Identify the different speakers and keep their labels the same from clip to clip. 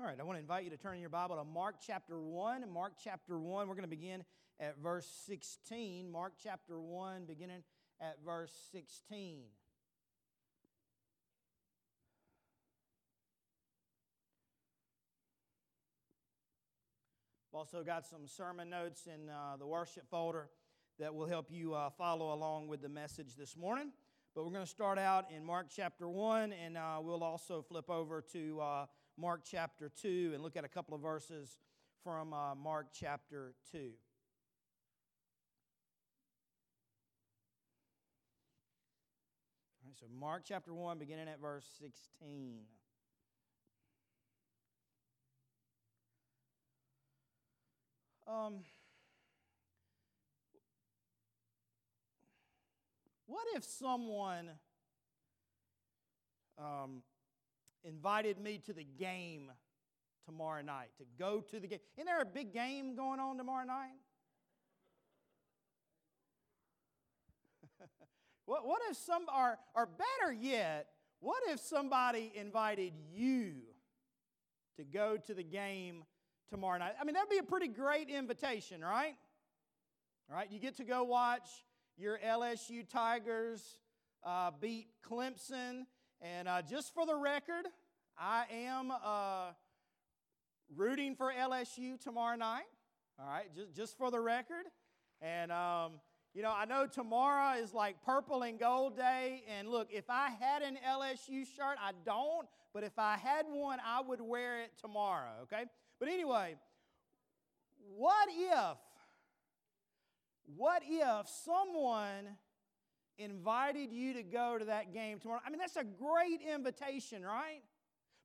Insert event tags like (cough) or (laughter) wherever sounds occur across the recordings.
Speaker 1: All right, I want to invite you to turn in your Bible to Mark chapter 1. Mark chapter 1, we're going to begin at verse 16. Mark chapter 1, beginning at verse 16. I've also got some sermon notes in uh, the worship folder that will help you uh, follow along with the message this morning. But we're going to start out in Mark chapter 1, and uh, we'll also flip over to uh, Mark chapter 2 and look at a couple of verses from uh, Mark chapter 2. All right, so Mark chapter 1, beginning at verse 16. Um, what if someone um, invited me to the game tomorrow night, to go to the game. Isn't there a big game going on tomorrow night? (laughs) what, what if some, or, or better yet, what if somebody invited you to go to the game tomorrow night? I mean, that'd be a pretty great invitation, right? All right, you get to go watch your LSU Tigers uh, beat Clemson and uh, just for the record, I am uh, rooting for LSU tomorrow night. All right, just, just for the record. And, um, you know, I know tomorrow is like purple and gold day. And look, if I had an LSU shirt, I don't, but if I had one, I would wear it tomorrow, okay? But anyway, what if, what if someone invited you to go to that game tomorrow. I mean, that's a great invitation, right?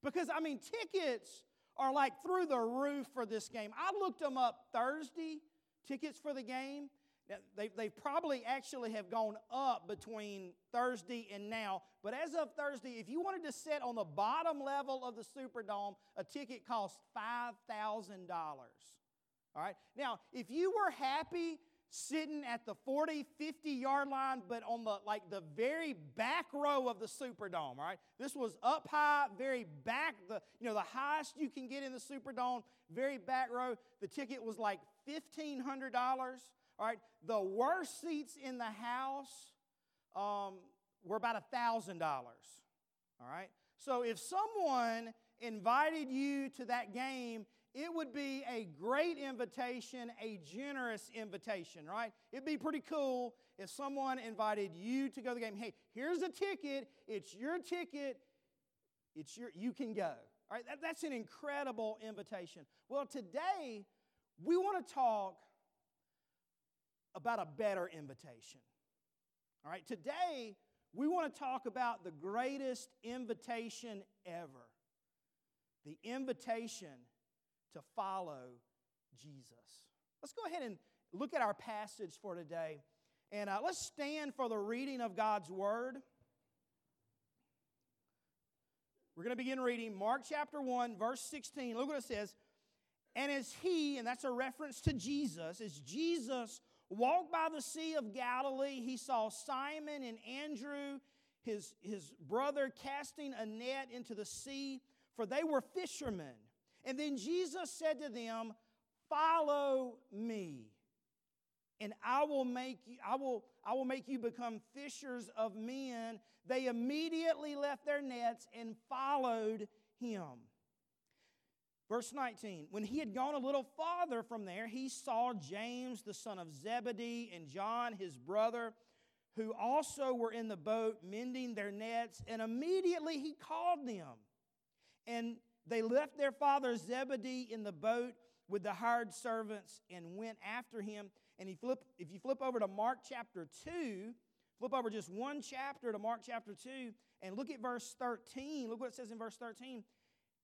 Speaker 1: Because, I mean, tickets are like through the roof for this game. I looked them up Thursday, tickets for the game. Now, they, they probably actually have gone up between Thursday and now. But as of Thursday, if you wanted to sit on the bottom level of the Superdome, a ticket cost $5,000. All right? Now, if you were happy sitting at the 40, 50 yard line, but on the like the very back row of the Superdome, right? This was up high, very back, the you know, the highest you can get in the Superdome, very back row. The ticket was like $1,500. All right. The worst seats in the house um, were about a $1,000. All right. So if someone invited you to that game it would be a great invitation, a generous invitation, right? It'd be pretty cool if someone invited you to go to the game. Hey, here's a ticket. It's your ticket. It's your you can go. All right, that, that's an incredible invitation. Well, today we want to talk about a better invitation. All right, today we want to talk about the greatest invitation ever. The invitation to follow Jesus. Let's go ahead and look at our passage for today. And uh, let's stand for the reading of God's Word. We're going to begin reading Mark chapter 1, verse 16. Look what it says. And as he, and that's a reference to Jesus, as Jesus walked by the Sea of Galilee, he saw Simon and Andrew, his, his brother, casting a net into the sea, for they were fishermen. And then Jesus said to them, Follow me, and I will make you, I will, I will make you become fishers of men. They immediately left their nets and followed him. Verse 19, when he had gone a little farther from there, he saw James, the son of Zebedee, and John, his brother, who also were in the boat mending their nets, and immediately he called them. And they left their father Zebedee in the boat with the hired servants and went after him. And he flip, if you flip over to Mark chapter 2, flip over just one chapter to Mark chapter 2 and look at verse 13. Look what it says in verse 13.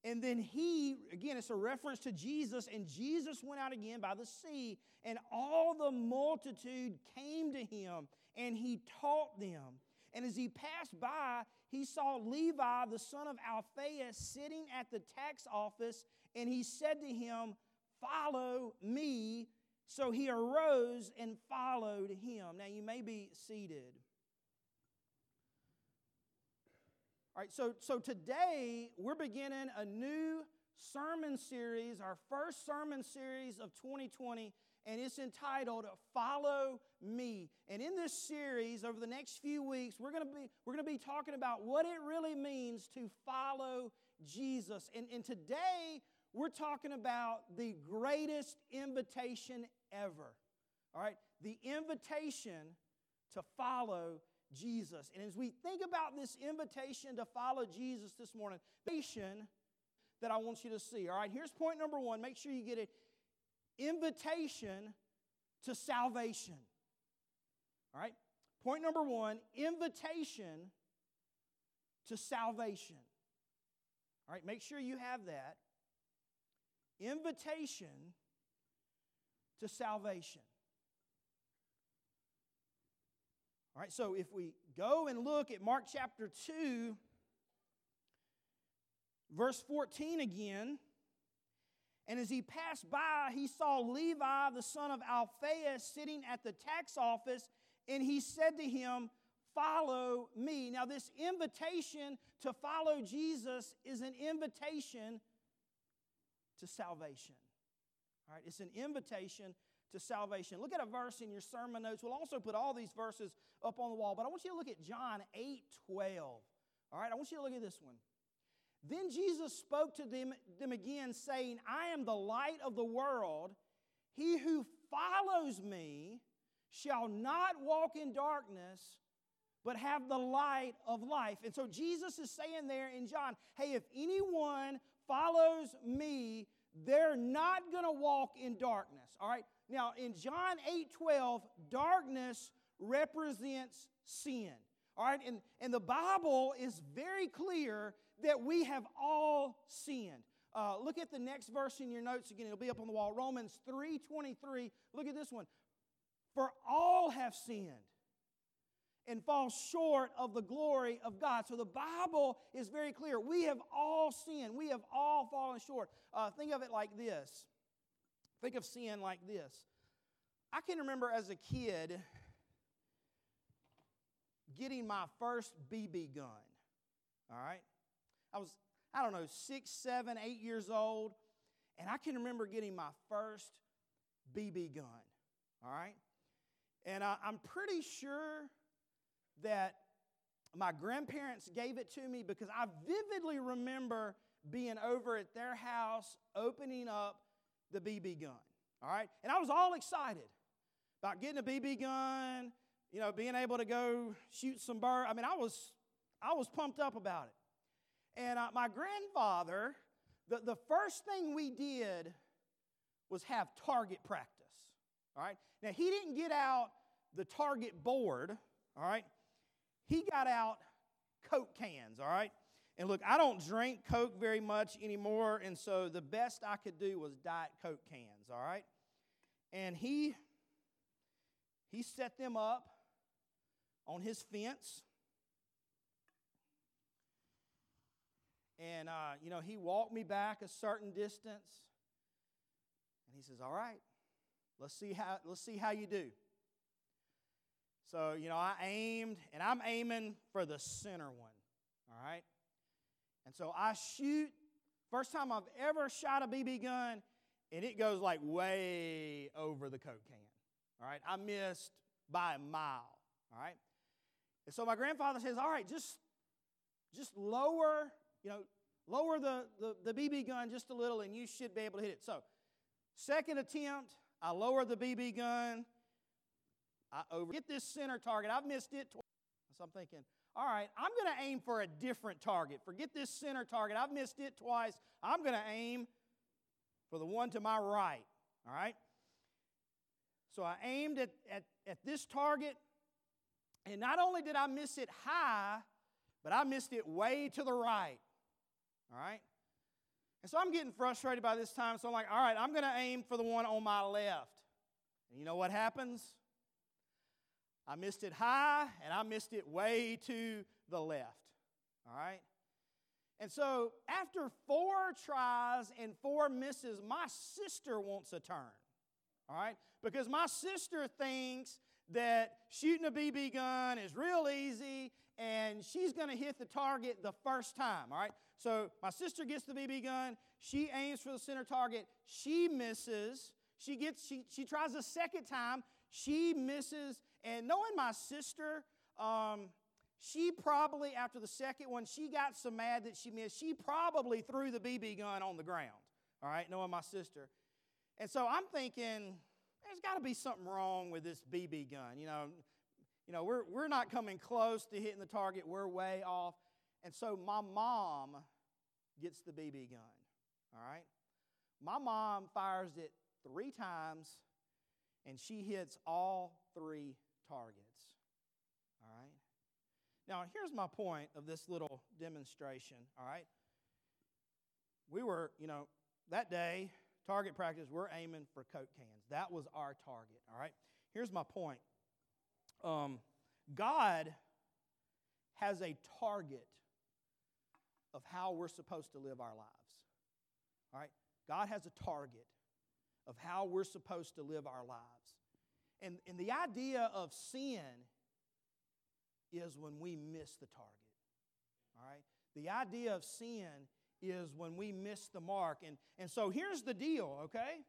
Speaker 1: And then he, again, it's a reference to Jesus, and Jesus went out again by the sea, and all the multitude came to him, and he taught them. And as he passed by, he saw Levi, the son of Alphaeus, sitting at the tax office, and he said to him, Follow me. So he arose and followed him. Now you may be seated. All right, so, so today we're beginning a new sermon series, our first sermon series of 2020, and it's entitled Follow Me. And in this series, over the next few weeks, we're going to be, we're going to be talking about what it really means to follow Jesus. And, and today, we're talking about the greatest invitation ever. All right? The invitation to follow Jesus. And as we think about this invitation to follow Jesus this morning, that I want you to see. All right, here's point number one. Make sure you get it. Invitation to salvation. All right, point number one invitation to salvation. All right, make sure you have that. Invitation to salvation. All right, so if we go and look at Mark chapter 2, verse 14 again, and as he passed by, he saw Levi, the son of Alphaeus, sitting at the tax office, and he said to him, Follow me. Now, this invitation to follow Jesus is an invitation to salvation. All right, it's an invitation to salvation. Look at a verse in your sermon notes. We'll also put all these verses up on the wall, but I want you to look at John 8 12. All right, I want you to look at this one. Then Jesus spoke to them, them again, saying, I am the light of the world. He who follows me shall not walk in darkness, but have the light of life. And so Jesus is saying there in John, hey, if anyone follows me, they're not going to walk in darkness. All right? Now, in John 8 12, darkness represents sin. All right? And, and the Bible is very clear that we have all sinned. Uh, look at the next verse in your notes again. It'll be up on the wall. Romans 3:23. Look at this one. For all have sinned and fall short of the glory of God. So the Bible is very clear. We have all sinned. We have all fallen short. Uh, think of it like this. Think of sin like this. I can remember as a kid getting my first BB gun. All right? I was, I don't know, six, seven, eight years old, and I can remember getting my first BB gun. All right? And I, I'm pretty sure that my grandparents gave it to me because I vividly remember being over at their house opening up the BB gun. All right? And I was all excited about getting a BB gun, you know, being able to go shoot some birds. I mean, I was I was pumped up about it. And uh, my grandfather, the, the first thing we did was have target practice. All right? Now, he didn't get out the target board, all right? he got out Coke cans, all right? And look, I don't drink Coke very much anymore, and so the best I could do was Diet Coke cans, all right? And he he set them up on his fence. And, uh, you know, he walked me back a certain distance. And he says, All right, let's see how, let's see how you do. So, you know, I aimed, and I'm aiming for the center one, all right? And so I shoot. First time I've ever shot a BB gun, and it goes like way over the Coke can, all right? I missed by a mile, all right? And so my grandfather says, all right, just, just lower, you know, lower the, the, the BB gun just a little, and you should be able to hit it. So, second attempt, I lower the BB gun, I over get this center target. I've missed it twice. So I'm thinking, all right, I'm going to aim for a different target. Forget this center target. I've missed it twice. I'm going to aim for the one to my right. All right? So I aimed at, at, at this target, and not only did I miss it high, but I missed it way to the right. All right? And so I'm getting frustrated by this time, so I'm like, all right, I'm going to aim for the one on my left. And you know what happens? I missed it high and I missed it way to the left. All right? And so after four tries and four misses, my sister wants a turn. All right? Because my sister thinks that shooting a BB gun is real easy and she's going to hit the target the first time. All right? So my sister gets the BB gun. She aims for the center target. She misses. She gets. She she tries a second time. She misses. And knowing my sister, um, she probably after the second one, she got so mad that she missed. She probably threw the BB gun on the ground. All right, knowing my sister. And so I'm thinking, there's got to be something wrong with this BB gun. You know, you know, we're, we're not coming close to hitting the target. We're way off. And so my mom gets the BB gun. All right? My mom fires it three times and she hits all three targets. All right? Now, here's my point of this little demonstration. All right? We were, you know, that day, target practice, we're aiming for Coke cans. That was our target. All right? Here's my point. Um, God has a target of how we're supposed to live our lives. All right? God has a target of how we're supposed to live our lives. And, and the idea of sin is when we miss the target. All right? The idea of sin is when we miss the mark. And, and so here's the deal, okay?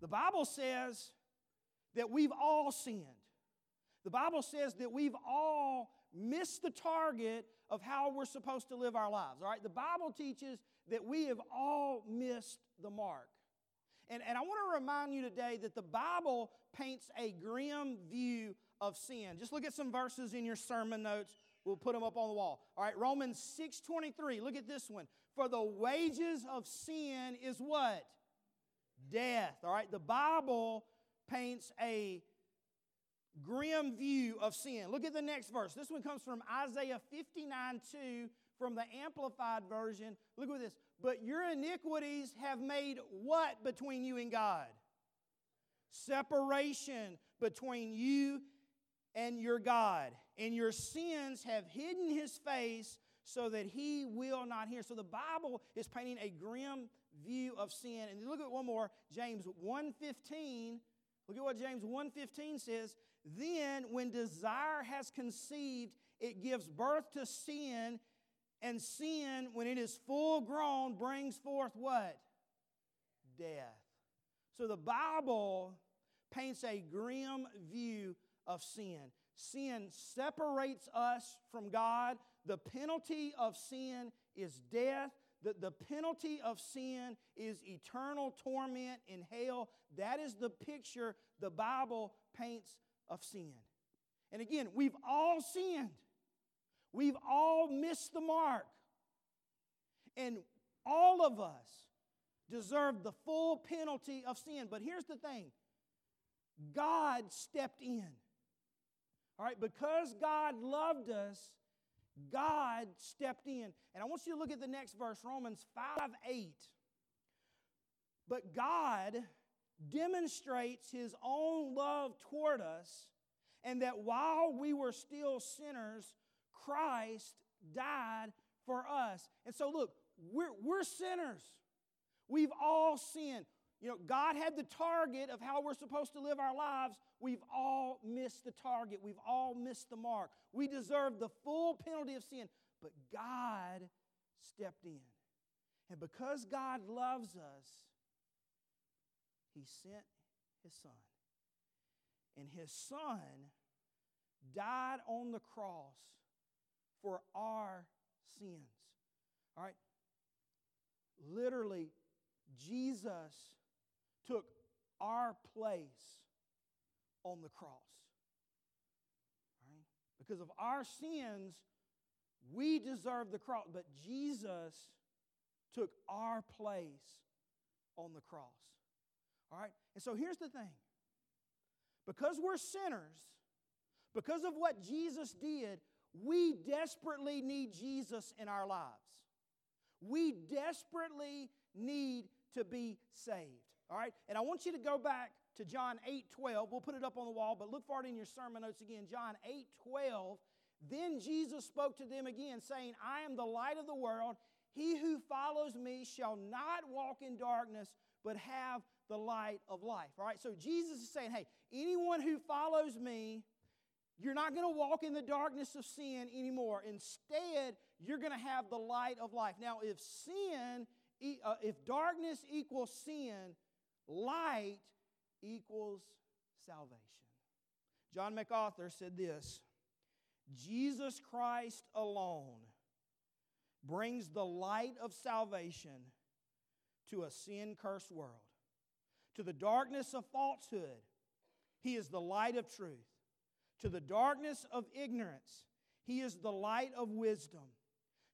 Speaker 1: The Bible says that we've all sinned. The Bible says that we've all missed the target of how we're supposed to live our lives. All right? The Bible teaches that we have all missed the mark. And, and I want to remind you today that the Bible paints a grim view of sin. Just look at some verses in your sermon notes. We'll put them up on the wall. All right, Romans 6:23. Look at this one. For the wages of sin is what? Death. All right, the Bible paints a grim view of sin. Look at the next verse. This one comes from Isaiah 59 2 from the Amplified Version. Look at this. But your iniquities have made what between you and God? Separation between you and your God. And your sins have hidden his face so that he will not hear. So the Bible is painting a grim view of sin. And look at one more, James 1:15. Look at what James 1:15 says. Then when desire has conceived, it gives birth to sin, and sin, when it is full grown, brings forth what? Death. So the Bible paints a grim view of sin. Sin separates us from God. The penalty of sin is death. The, the penalty of sin is eternal torment in hell. That is the picture the Bible paints of sin. And again, we've all sinned. We've all missed the mark. And all of us deserve the full penalty of sin. But here's the thing God stepped in. All right, because God loved us, God stepped in. And I want you to look at the next verse, Romans 5 8. But God demonstrates his own love toward us, and that while we were still sinners, Christ died for us. And so, look, we're, we're sinners. We've all sinned. You know, God had the target of how we're supposed to live our lives. We've all missed the target. We've all missed the mark. We deserve the full penalty of sin, but God stepped in. And because God loves us, He sent His Son. And His Son died on the cross for our sins. All right? Literally, Jesus took our place on the cross. Right? Because of our sins, we deserve the cross, but Jesus took our place on the cross. All right? And so here's the thing because we're sinners, because of what Jesus did, we desperately need Jesus in our lives. We desperately need to be saved. All right? And I want you to go back to John 8 12. We'll put it up on the wall, but look for it in your sermon notes again. John 8 12. Then Jesus spoke to them again, saying, I am the light of the world. He who follows me shall not walk in darkness, but have the light of life. All right? So Jesus is saying, hey, anyone who follows me, You're not going to walk in the darkness of sin anymore. Instead, you're going to have the light of life. Now, if sin, uh, if darkness equals sin, light equals salvation. John MacArthur said this Jesus Christ alone brings the light of salvation to a sin cursed world. To the darkness of falsehood, He is the light of truth. To the darkness of ignorance, He is the light of wisdom.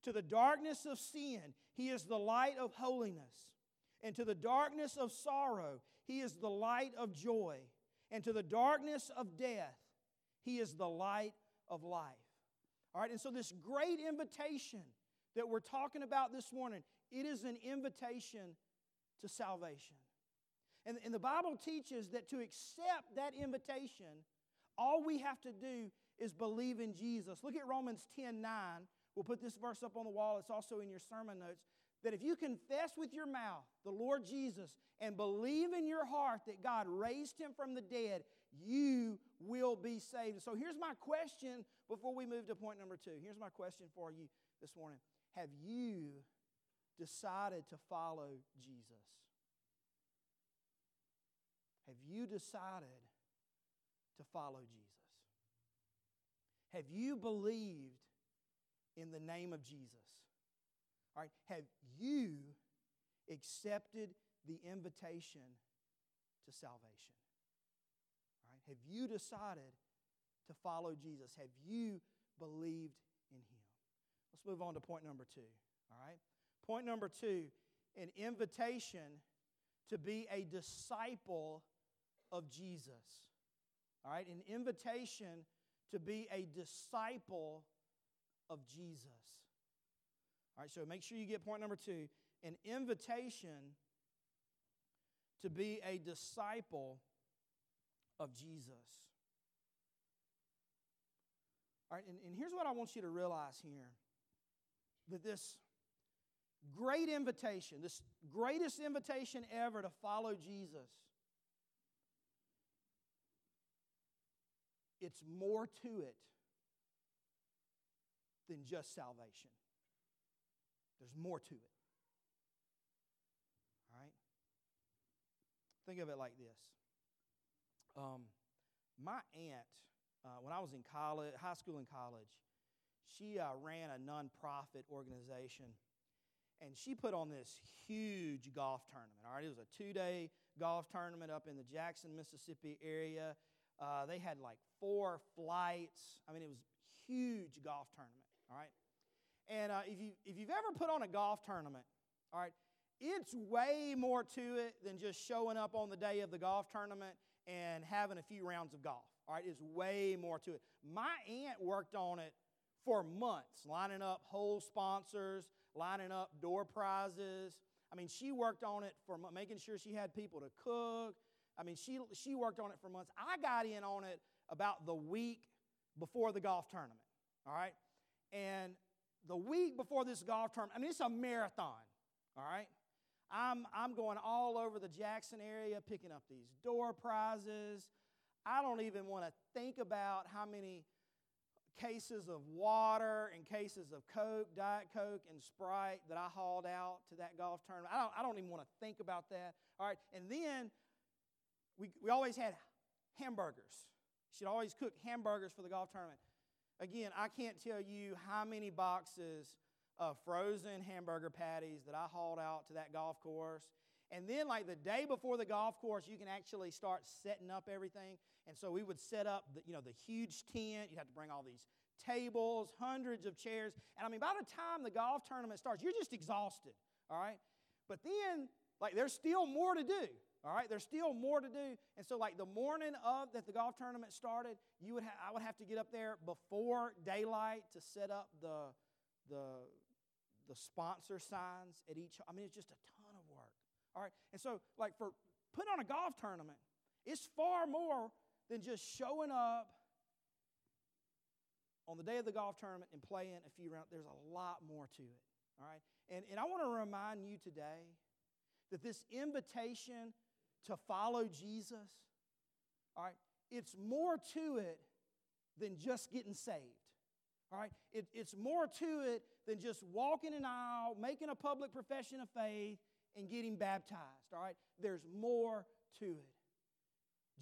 Speaker 1: To the darkness of sin, He is the light of holiness. And to the darkness of sorrow, He is the light of joy. And to the darkness of death, He is the light of life. All right, and so this great invitation that we're talking about this morning, it is an invitation to salvation. And, and the Bible teaches that to accept that invitation, all we have to do is believe in Jesus. Look at Romans 10 9. We'll put this verse up on the wall. It's also in your sermon notes. That if you confess with your mouth the Lord Jesus and believe in your heart that God raised him from the dead, you will be saved. So here's my question before we move to point number two. Here's my question for you this morning Have you decided to follow Jesus? Have you decided to follow Jesus? Have you believed in the name of Jesus? All right, have you accepted the invitation to salvation? All right, have you decided to follow Jesus? Have you believed in him? Let's move on to point number two. All right, point number two an invitation to be a disciple of Jesus. All right, an invitation to be a disciple of Jesus. All right, so make sure you get point number two an invitation to be a disciple of Jesus. All right, and, and here's what I want you to realize here that this great invitation, this greatest invitation ever to follow Jesus, it's more to it than just salvation. There's more to it. All right? Think of it like this. Um, my aunt, uh, when I was in college, high school and college, she uh, ran a nonprofit organization, and she put on this huge golf tournament. All right, it was a two-day golf tournament up in the Jackson, Mississippi area. Uh, they had like four flights. I mean, it was huge golf tournament. All right, and uh, if you if you've ever put on a golf tournament, all right, it's way more to it than just showing up on the day of the golf tournament and having a few rounds of golf. All right, it's way more to it. My aunt worked on it for months, lining up hole sponsors, lining up door prizes. I mean, she worked on it for making sure she had people to cook, I mean, she, she worked on it for months. I got in on it about the week before the golf tournament, all right? And the week before this golf tournament, I mean, it's a marathon, all right? I'm, I'm going all over the Jackson area picking up these door prizes. I don't even want to think about how many cases of water and cases of Coke, Diet Coke, and Sprite that I hauled out to that golf tournament. I don't, I don't even want to think about that. All right, and then we, we always had hamburgers. She'd always cook hamburgers for the golf tournament. Again, I can't tell you how many boxes of frozen hamburger patties that I hauled out to that golf course. And then, like the day before the golf course, you can actually start setting up everything. And so we would set up, the, you know, the huge tent. You'd have to bring all these tables, hundreds of chairs. And I mean, by the time the golf tournament starts, you're just exhausted, all right? But then, like, there's still more to do. All right, there's still more to do. And so, like the morning of that the golf tournament started, you would ha- I would have to get up there before daylight to set up the, the, the sponsor signs at each. I mean, it's just a ton of work. All right, and so, like for putting on a golf tournament, it's far more than just showing up on the day of the golf tournament and playing a few rounds. There's a lot more to it. All right, and, and I want to remind you today that this invitation to follow Jesus, all right, it's more to it than just getting saved. All right? It, it's more to it than just walking an aisle, making a public profession of faith, and getting baptized. All right? There's more to it.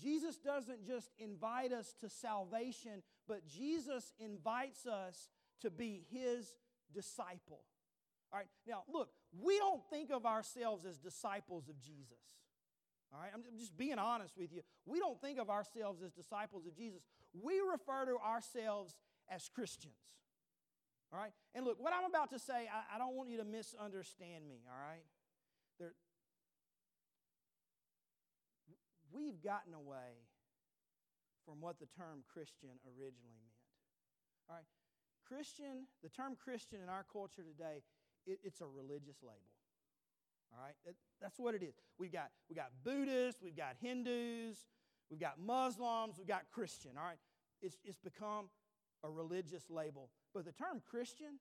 Speaker 1: Jesus doesn't just invite us to salvation, but Jesus invites us to be his disciple. All right, now look, we don't think of ourselves as disciples of Jesus. All right, I'm just being honest with you. We don't think of ourselves as disciples of Jesus. We refer to ourselves as Christians. All right, and look, what I'm about to say, I, I don't want you to misunderstand me. All right, there, we've gotten away from what the term Christian originally meant. All right, Christian, the term Christian in our culture today, it, it's a religious label. All right, that's what it is. We've got, we got Buddhists, we've got Hindus, we've got Muslims, we've got Christian. All right, it's, it's become a religious label. But the term Christian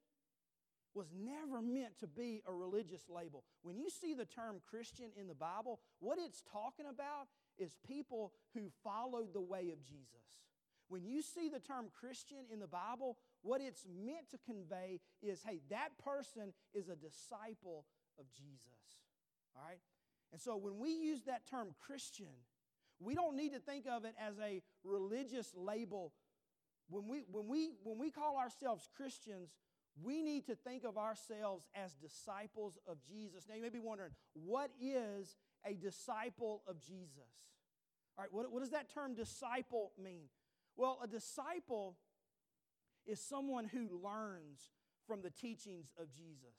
Speaker 1: was never meant to be a religious label. When you see the term Christian in the Bible, what it's talking about is people who followed the way of Jesus. When you see the term Christian in the Bible, what it's meant to convey is hey, that person is a disciple of Jesus. All right? And so when we use that term Christian, we don't need to think of it as a religious label. When we, when we, when we call ourselves Christians, we need to think of ourselves as disciples of Jesus. Now, you may be wondering, what is a disciple of Jesus? All right, what, what does that term disciple mean? Well, a disciple is someone who learns from the teachings of Jesus.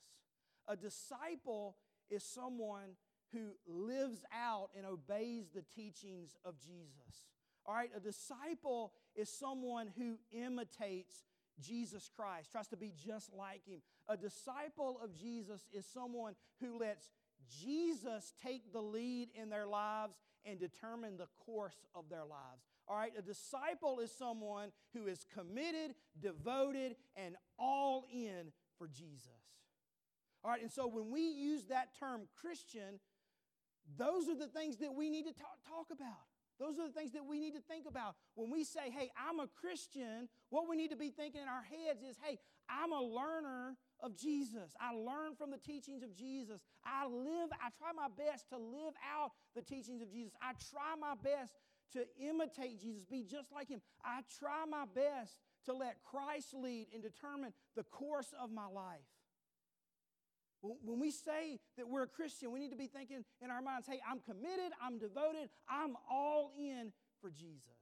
Speaker 1: A disciple is someone who lives out and obeys the teachings of Jesus. All right, a disciple is someone who imitates Jesus Christ, tries to be just like him. A disciple of Jesus is someone who lets Jesus take the lead in their lives and determine the course of their lives. All right, a disciple is someone who is committed, devoted, and all in for Jesus. All right, and so when we use that term Christian, those are the things that we need to talk, talk about. Those are the things that we need to think about. When we say, hey, I'm a Christian, what we need to be thinking in our heads is, hey, I'm a learner of Jesus. I learn from the teachings of Jesus. I live, I try my best to live out the teachings of Jesus. I try my best to imitate Jesus, be just like him. I try my best to let Christ lead and determine the course of my life. When we say that we're a Christian, we need to be thinking in our minds, hey, I'm committed, I'm devoted, I'm all in for Jesus.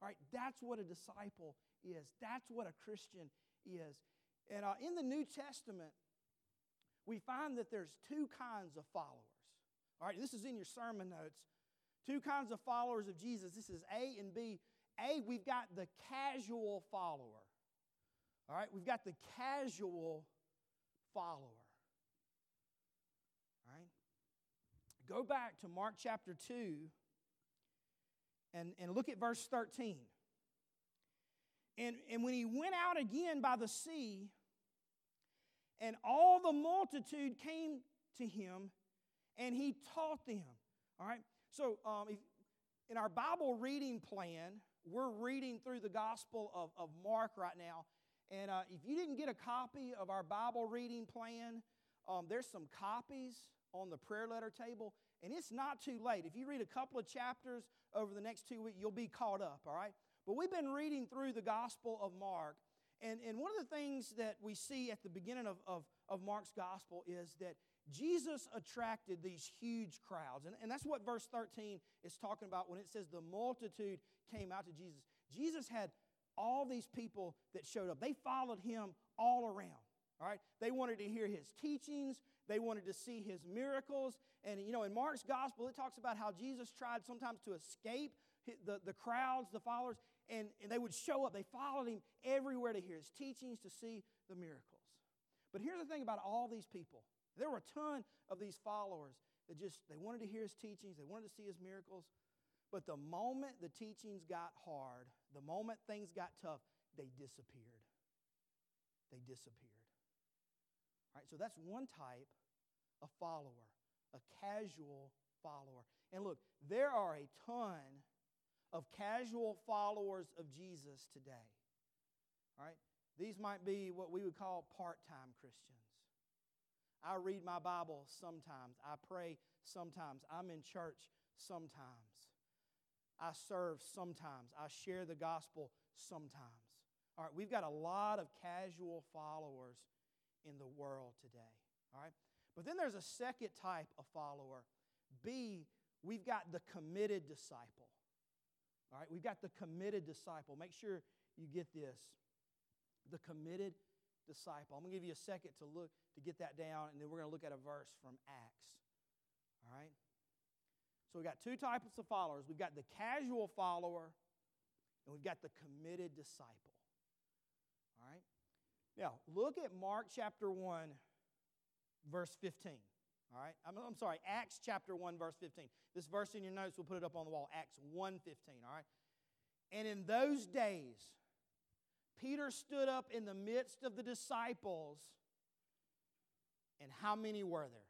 Speaker 1: All right, that's what a disciple is. That's what a Christian is. And uh, in the New Testament, we find that there's two kinds of followers. All right, this is in your sermon notes. Two kinds of followers of Jesus. This is A and B. A, we've got the casual follower. All right, we've got the casual follower. All right? Go back to Mark chapter 2 and, and look at verse 13. And, and when he went out again by the sea, and all the multitude came to him, and he taught them. All right? So, um, if, in our Bible reading plan, we're reading through the Gospel of, of Mark right now. And uh, if you didn't get a copy of our Bible reading plan, um, there's some copies on the prayer letter table, and it's not too late. If you read a couple of chapters over the next two weeks, you'll be caught up, all right? But we've been reading through the Gospel of Mark, and, and one of the things that we see at the beginning of, of, of Mark's Gospel is that Jesus attracted these huge crowds. And, and that's what verse 13 is talking about when it says the multitude came out to Jesus. Jesus had all these people that showed up, they followed him all around. All right? They wanted to hear his teachings, they wanted to see his miracles. And, you know, in Mark's gospel, it talks about how Jesus tried sometimes to escape the, the crowds, the followers, and, and they would show up. They followed him everywhere to hear his teachings, to see the miracles. But here's the thing about all these people there were a ton of these followers that just, they wanted to hear his teachings, they wanted to see his miracles. But the moment the teachings got hard, the moment things got tough, they disappeared. They disappeared. Right, so that's one type of follower, a casual follower. And look, there are a ton of casual followers of Jesus today. Right? These might be what we would call part time Christians. I read my Bible sometimes. I pray sometimes. I'm in church sometimes. I serve sometimes. I share the gospel sometimes. All right, we've got a lot of casual followers in the world today. All right? But then there's a second type of follower. B, we've got the committed disciple. All right, we've got the committed disciple. Make sure you get this. The committed disciple. I'm going to give you a second to look to get that down and then we're going to look at a verse from Acts. All right? So we've got two types of followers. We've got the casual follower and we've got the committed disciple. All right? Now, look at Mark chapter 1 verse 15. All right? I'm, I'm sorry, Acts chapter 1, verse 15. This verse in your notes, we'll put it up on the wall. Acts 1 15. All right? And in those days, Peter stood up in the midst of the disciples. And how many were there?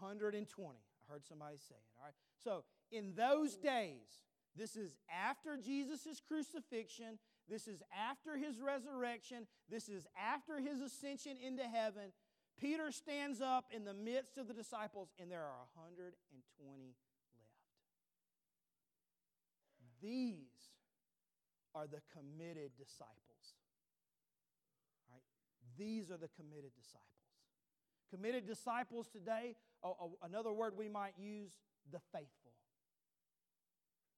Speaker 1: 120. I heard somebody say it. All right? So, in those days, this is after Jesus' crucifixion, this is after his resurrection. This is after his ascension into heaven. Peter stands up in the midst of the disciples, and there are 120 left. These are the committed disciples. Right? These are the committed disciples. Committed disciples today, another word we might use, the faithful.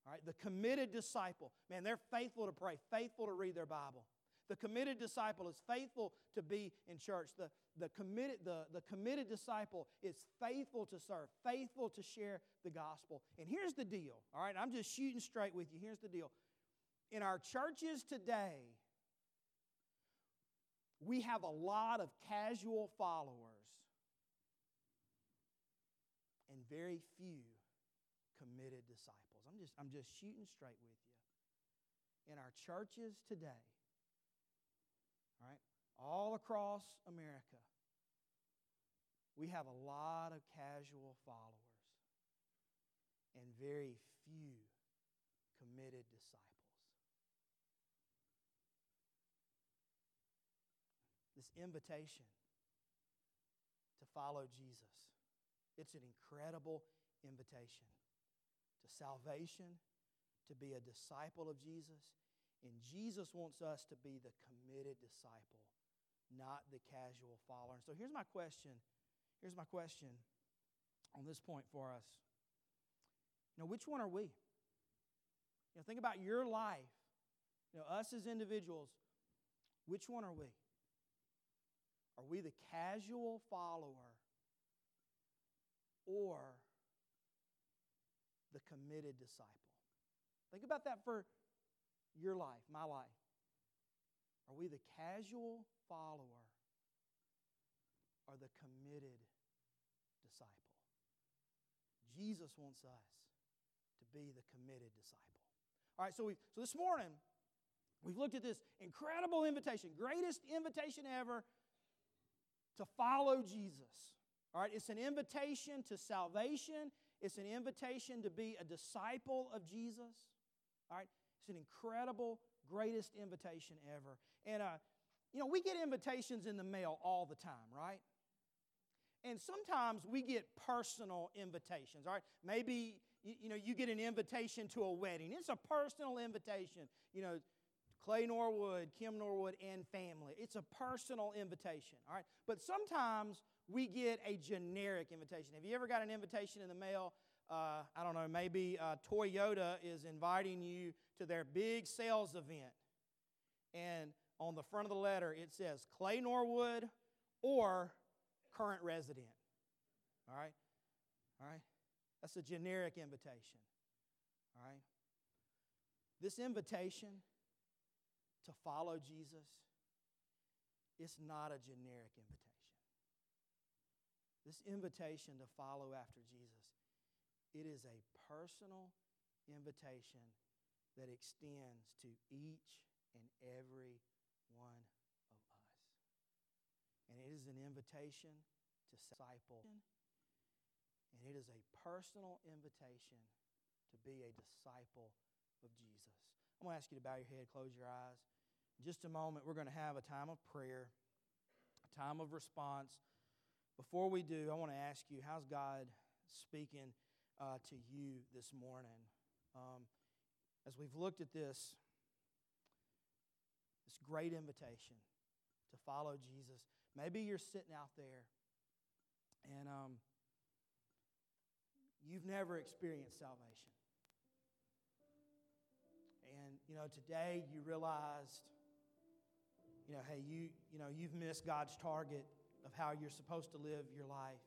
Speaker 1: All right, the committed disciple, man, they're faithful to pray, faithful to read their Bible. The committed disciple is faithful to be in church. The, the, committed, the, the committed disciple is faithful to serve, faithful to share the gospel. And here's the deal, all right? I'm just shooting straight with you. Here's the deal. In our churches today, we have a lot of casual followers and very few committed disciples. I'm just, I'm just shooting straight with you. In our churches today, all right, all across America, we have a lot of casual followers and very few committed disciples. This invitation to follow Jesus, it's an incredible invitation to salvation, to be a disciple of Jesus. And Jesus wants us to be the committed disciple, not the casual follower. And so here's my question. Here's my question on this point for us. Know, which one are we? You know, think about your life. You know, us as individuals, which one are we? Are we the casual follower or the committed disciple. Think about that for your life, my life. Are we the casual follower or the committed disciple? Jesus wants us to be the committed disciple. All right, so, we, so this morning, we've looked at this incredible invitation, greatest invitation ever to follow Jesus. All right, it's an invitation to salvation, it's an invitation to be a disciple of Jesus. All right? It's an incredible, greatest invitation ever. And, uh, you know, we get invitations in the mail all the time, right? And sometimes we get personal invitations, all right? Maybe, you, you know, you get an invitation to a wedding. It's a personal invitation. You know, Clay Norwood, Kim Norwood, and family. It's a personal invitation, all right? But sometimes we get a generic invitation. Have you ever got an invitation in the mail? Uh, I don't know, maybe uh, Toyota is inviting you to their big sales event. And on the front of the letter, it says Clay Norwood or current resident. All right? All right? That's a generic invitation. All right? This invitation to follow Jesus, it's not a generic invitation. This invitation to follow after Jesus, it is a personal invitation that extends to each and every one of us. And it is an invitation to disciple. And it is a personal invitation to be a disciple of Jesus. I'm going to ask you to bow your head, close your eyes. Just a moment, we're going to have a time of prayer, a time of response. Before we do, I want to ask you, how's God speaking uh, to you this morning? Um, as we've looked at this, this great invitation to follow Jesus, maybe you're sitting out there and um, you've never experienced salvation. And, you know, today you realized, you know, hey, you, you know, you've missed God's target of how you're supposed to live your life.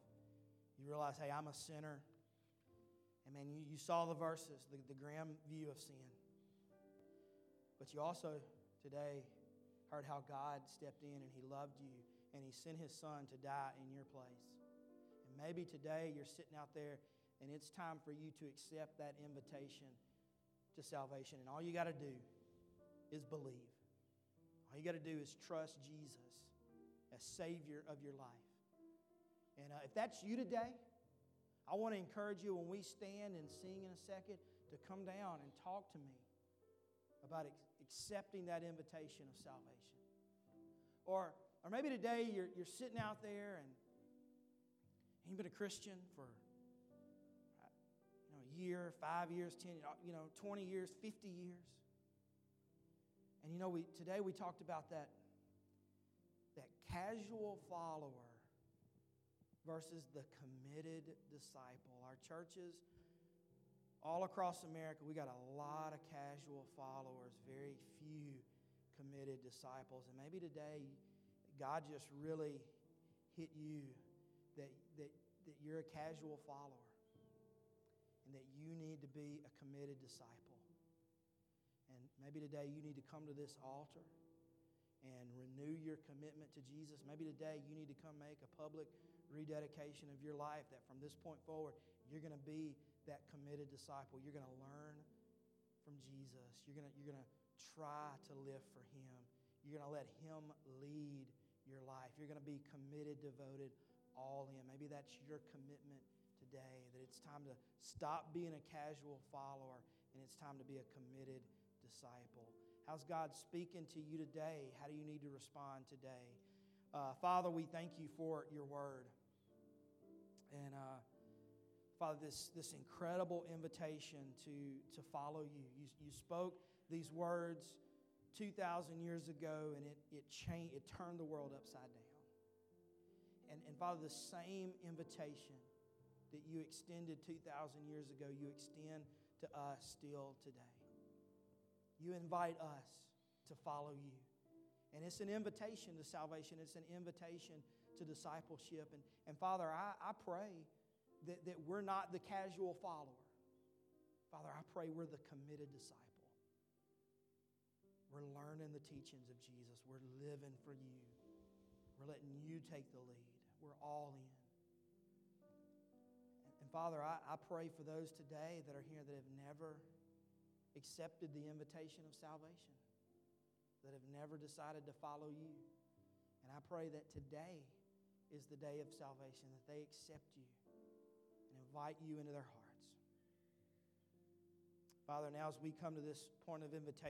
Speaker 1: You realize, hey, I'm a sinner. And man, you, you saw the verses, the, the grim view of sin. But you also today heard how God stepped in and He loved you and He sent His Son to die in your place. And maybe today you're sitting out there and it's time for you to accept that invitation to salvation. And all you got to do is believe. All you got to do is trust Jesus as Savior of your life. And uh, if that's you today, I want to encourage you when we stand and sing in a second to come down and talk to me about ex- accepting that invitation of salvation. Or, or maybe today you're, you're sitting out there and you've been a Christian for you know, a year, five years, 10, you know, 20 years, 50 years. And you know, we, today we talked about that, that casual follower versus the committed disciple. Our churches all across America, we got a lot of casual followers, very few committed disciples. And maybe today, God just really hit you that, that, that you're a casual follower and that you need to be a committed disciple. Maybe today you need to come to this altar and renew your commitment to Jesus. Maybe today you need to come make a public rededication of your life that from this point forward, you're going to be that committed disciple. You're going to learn from Jesus. You're going to, you're going to try to live for Him. You're going to let Him lead your life. You're going to be committed, devoted, all in. Maybe that's your commitment today, that it's time to stop being a casual follower and it's time to be a committed disciple. How's God speaking to you today? How do you need to respond today? Uh, Father, we thank you for your word. And uh, Father, this, this incredible invitation to, to follow you. you. You spoke these words 2,000 years ago, and it, it, changed, it turned the world upside down. And, and Father, the same invitation that you extended 2,000 years ago, you extend to us still today. You invite us to follow you. And it's an invitation to salvation, it's an invitation to discipleship. And, and Father, I, I pray that, that we're not the casual follower. Father, I pray we're the committed disciple. We're learning the teachings of Jesus. We're living for you. We're letting you take the lead. We're all in. And, Father, I, I pray for those today that are here that have never accepted the invitation of salvation, that have never decided to follow you. And I pray that today is the day of salvation, that they accept you and invite you into their hearts. Father, now as we come to this point of invitation,